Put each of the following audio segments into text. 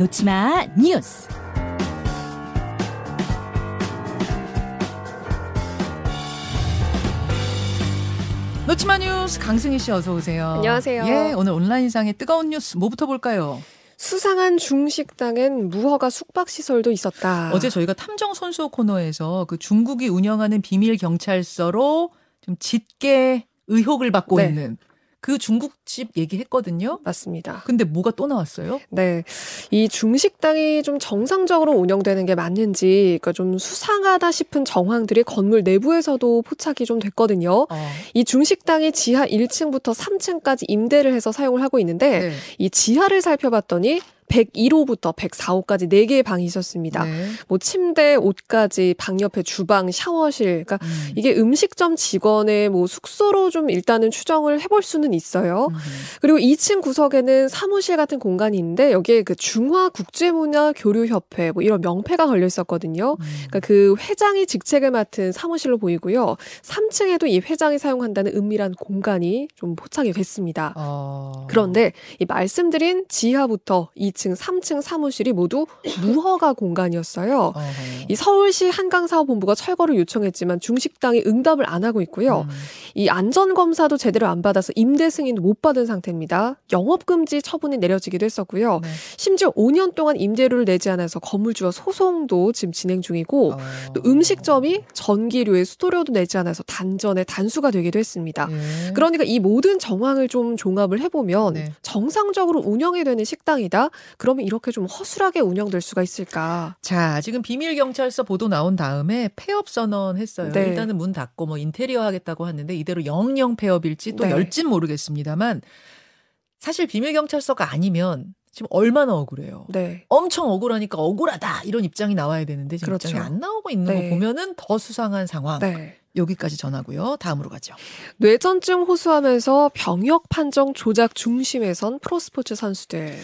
놓치마 뉴스. 놓치마 뉴스 강승희 씨 어서 오세요. 안녕하세요. 예, 오늘 온라인상의 뜨거운 뉴스 뭐부터 볼까요? 수상한 중식당엔 무허가 숙박시설도 있었다. 어제 저희가 탐정 손수 코너에서 그 중국이 운영하는 비밀 경찰서로 좀 짙게 의혹을 받고 네. 있는 그 중국집 얘기했거든요. 맞습니다. 근데 뭐가 또 나왔어요? 네. 이 중식당이 좀 정상적으로 운영되는 게 맞는지, 그러니까 좀 수상하다 싶은 정황들이 건물 내부에서도 포착이 좀 됐거든요. 어, 이 중식당이 지하 1층부터 3층까지 임대를 해서 사용을 하고 있는데, 네. 이 지하를 살펴봤더니 101호부터 104호까지 4개의 방이 있었습니다. 네. 뭐 침대, 옷까지, 방 옆에 주방, 샤워실, 그러니까 음. 이게 음식점 직원의 뭐 숙소로 좀 일단은 추정을 해볼 수는 있어요. 음. 그리고 2층 구석에는 사무실 같은 공간이 있는데 여기에 그 중화 국제문화 교류협회 뭐 이런 명패가 걸려 있었거든요. 음. 그러니까 그 회장이 직책을 맡은 사무실로 보이고요. 3층에도 이 회장이 사용한다는 은밀한 공간이 좀 포착이 됐습니다. 어. 그런데 이 말씀드린 지하부터 2층, 3층 사무실이 모두 무허가 공간이었어요. 어허. 이 서울시 한강사업본부가 철거를 요청했지만 중식당이 응답을 안 하고 있고요. 음. 이 안전검사도 제대로 안 받아서 임대 승인도 못 받은 상태입니다. 영업금지 처분이 내려지기도 했었고요. 네. 심지어 5년 동안 임대료를 내지 않아서 건물주와 소송도 지금 진행 중이고 어. 또 음식점이 전기료에 수도료도 내지 않아서 단전에 단수가 되기도 했습니다. 예. 그러니까 이 모든 정황을 좀 종합을 해보면 네. 정상적으로 운영이 되는 식당이다. 그러면 이렇게 좀 허술하게 운영될 수가 있을까? 자, 지금 비밀 경찰서 보도 나온 다음에 폐업 선언했어요. 네. 일단은 문 닫고 뭐 인테리어 하겠다고 하는데 이대로 영영 폐업일지 또 네. 열진 모르겠습니다만 사실 비밀 경찰서가 아니면 지금 얼마나 억울해요. 네. 엄청 억울하니까 억울하다 이런 입장이 나와야 되는데 지금 그렇죠. 입장이 안 나오고 있는 네. 거 보면은 더 수상한 상황. 네. 여기까지 전하고요. 다음으로 가죠. 뇌전증 호소하면서 병역 판정 조작 중심에 선 프로스포츠 선수들.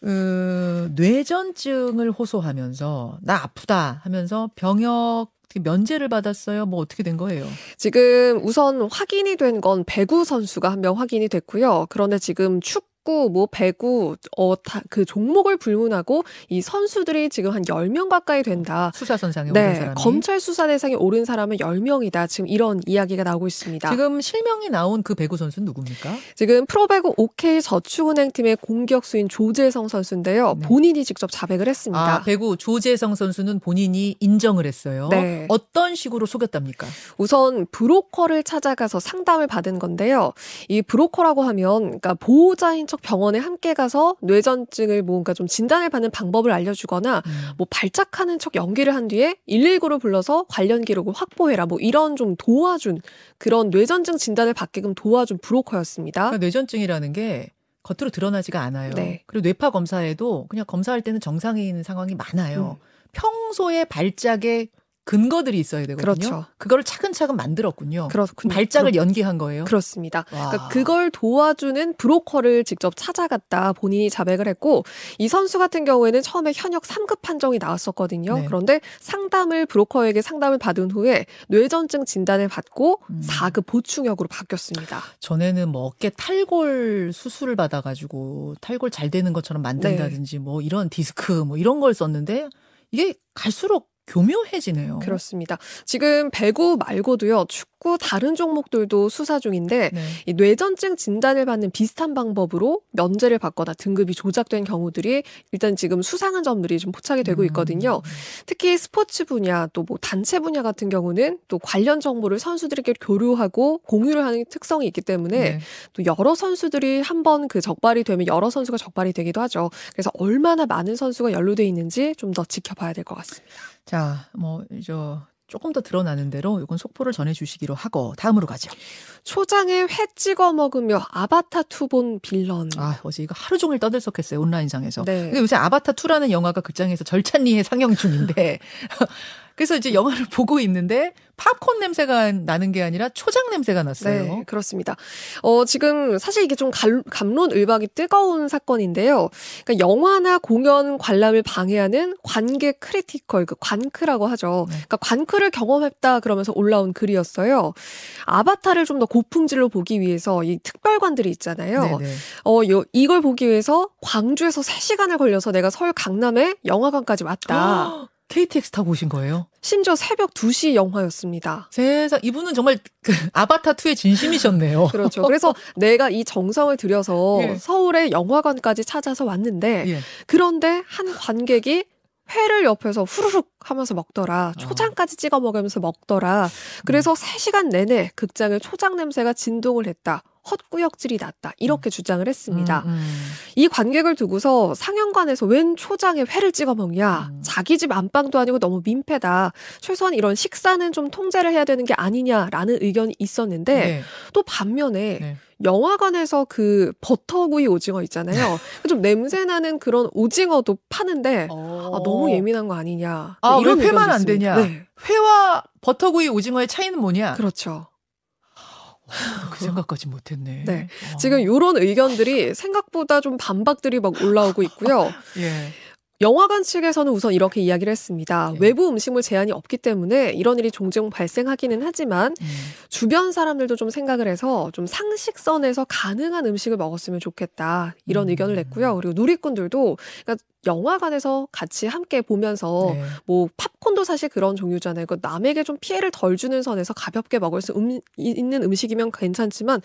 그 뇌전증을 호소하면서 나 아프다 하면서 병역 면제를 받았어요. 뭐 어떻게 된 거예요? 지금 우선 확인이 된 건 배구 선수가 한 명 확인이 됐고요. 그런데 지금 축 구, 뭐 배구, 어, 다, 그 종목을 불문하고 이 선수들이 지금 한 10명 가까이 된다. 수사 선상에 오른 네, 사람이. 검찰 수사 대상에 오른 사람은 10명이다. 지금 이런 이야기가 나오고 있습니다. 지금 실명이 나온 그 배구 선수는 누굽니까? 지금 프로배구 OK 저축은행팀의 공격수인 조재성 선수인데요. 네. 본인이 직접 자백을 했습니다. 아, 배구 조재성 선수는 본인이 인정을 했어요. 네. 어떤 식으로 속였답니까? 우선 브로커를 찾아가서 상담을 받은 건데요. 이 브로커라고 하면 그러니까 보호자인 척 병원에 함께 가서 뇌전증을 뭔가 좀 진단을 받는 방법을 알려주거나 음. 뭐 발작하는 척 연기를 한 뒤에 119를 불러서 관련 기록을 확보해라. 뭐 이런 좀 도와준 그런 뇌전증 진단을 받게끔 도와준 브로커였습니다. 그러니까 뇌전증이라는 게 겉으로 드러나지가 않아요. 네. 그리고 뇌파 검사에도 그냥 검사할 때는 정상인 상황이 많아요. 음. 평소에 발작에 근거들이 있어야 되거든요. 그렇죠. 그거를 차근차근 만들었군요. 그렇군요. 발작을 연기한 거예요. 그렇습니다. 와. 그러니까 그걸 도와주는 브로커를 직접 찾아갔다 본인이 자백을 했고 이 선수 같은 경우에는 처음에 현역 3급 판정이 나왔었거든요. 네. 그런데 상담을 브로커에게 상담을 받은 후에 뇌전증 진단을 받고 음. 4급 보충역으로 바뀌었습니다. 전에는 뭐 어깨 탈골 수술을 받아가지고 탈골 잘 되는 것처럼 만든다든지 네. 뭐 이런 디스크 뭐 이런 걸 썼는데 이게 갈수록 교묘해지네요. 그렇습니다. 지금 배구 말고도요. 축구 다른 종목들도 수사 중인데 네. 이 뇌전증 진단을 받는 비슷한 방법으로 면제를 받거나 등급이 조작된 경우들이 일단 지금 수상한 점들이 좀 포착이 되고 있거든요. 음. 특히 스포츠 분야 또 뭐 단체 분야 같은 경우는 또 관련 정보를 선수들에게 교류하고 공유를 하는 특성이 있기 때문에 네. 또 여러 선수들이 한번 그 적발이 되면 여러 선수가 적발이 되기도 하죠. 그래서 얼마나 많은 선수가 연루돼 있는지 좀 더 지켜봐야 될 것 같습니다. 자, 뭐, 저, 조금 더 드러나는 대로 이건 속보를 전해주시기로 하고 다음으로 가죠. 초장에 회 찍어 먹으며 아바타 투본 빌런. 아, 어제 이거 하루 종일 떠들썩했어요 온라인상에서. 네. 근데 요새 아바타 2라는 영화가 극장에서 절찬리에 상영 중인데 그래서 이제 영화를 보고 있는데 팝콘 냄새가 나는 게 아니라 초장 냄새가 났어요. 네, 그렇습니다. 어, 지금 사실 이게 좀 감, 감론을박이 뜨거운 사건인데요. 그러니까 영화나 공연 관람을 방해하는 관객 critical, 그 관크라고 하죠. 네. 그러니까 관크를 경험했다 그러면서 올라온 글이었어요. 아바타를 좀 더 고품질로 보기 위해서 이 특별관들이 있잖아요. 네네. 어, 요, 이걸 보기 위해서 광주에서 3시간을 걸려서 내가 서울 강남에 영화관까지 왔다. KTX 타고 오신 거예요? 심지어 새벽 2시 영화였습니다. 세상 이분은 정말 그 아바타 2에 진심이셨네요. 그렇죠. 그래서 내가 이 정성을 들여서 예. 서울의 영화관까지 찾아서 왔는데 예. 그런데 한 관객이 회를 옆에서 후루룩 하면서 먹더라. 초장까지 찍어 먹으면서 먹더라. 그래서 3시간 내내 극장에 초장 냄새가 진동을 했다. 헛구역질이 났다. 이렇게 주장을 했습니다. 음, 음. 이 관객을 두고서 상영관에서 웬 초장에 회를 찍어 먹냐. 음. 자기 집 안방도 아니고 너무 민폐다. 최소한 이런 식사는 좀 통제를 해야 되는 게 아니냐라는 의견이 있었는데 네. 또 반면에 네. 영화관에서 그 버터구이 오징어 있잖아요. 좀 냄새 나는 그런 오징어도 파는데 아, 너무 예민한 거 아니냐. 아, 왜 이런 회만 안. 되냐? 네, 회와 버터구이 오징어의 차이는 뭐냐? 그렇죠. 그 생각까지 못했네. 네. 어. 지금 이런 의견들이 생각보다 좀 반박들이 막 올라오고 있고요. 예. 영화관 측에서는 우선 이렇게 이야기를 했습니다. 예. 외부 음식물 제한이 없기 때문에 이런 일이 종종 발생하기는 하지만 음. 주변 사람들도 좀 생각을 해서 좀 상식선에서 가능한 음식을 먹었으면 좋겠다 이런 음. 의견을 냈고요. 그리고 누리꾼들도 그러니까 영화관에서 같이 함께 보면서 네. 뭐 팝콘도 사실 그런 종류잖아요. 그 남에게 좀 피해를 덜 주는 선에서 가볍게 먹을 수 음- 있는 음식이면 괜찮지만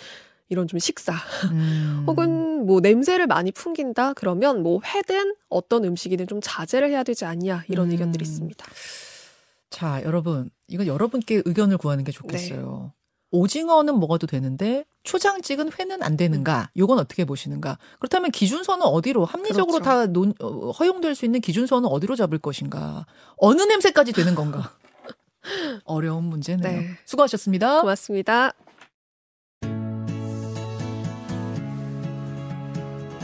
이런 좀 식사 음. 혹은 뭐 냄새를 많이 풍긴다 그러면 뭐 회든 어떤 음식이든 좀 자제를 해야 되지 않냐 이런 음. 의견들이 있습니다. 자, 여러분. 이건 여러분께 의견을 구하는 게 좋겠어요. 오징어는 먹어도 되는데 초장 찍은 회는 안 되는가? 요건 어떻게 보시는가? 그렇다면 기준선은 어디로 합리적으로 그렇죠. 다 논, 어, 허용될 수 있는 기준선은 어디로 잡을 것인가? 어느 냄새까지 되는 건가? 어려운 문제네요. 네. 수고하셨습니다. 고맙습니다.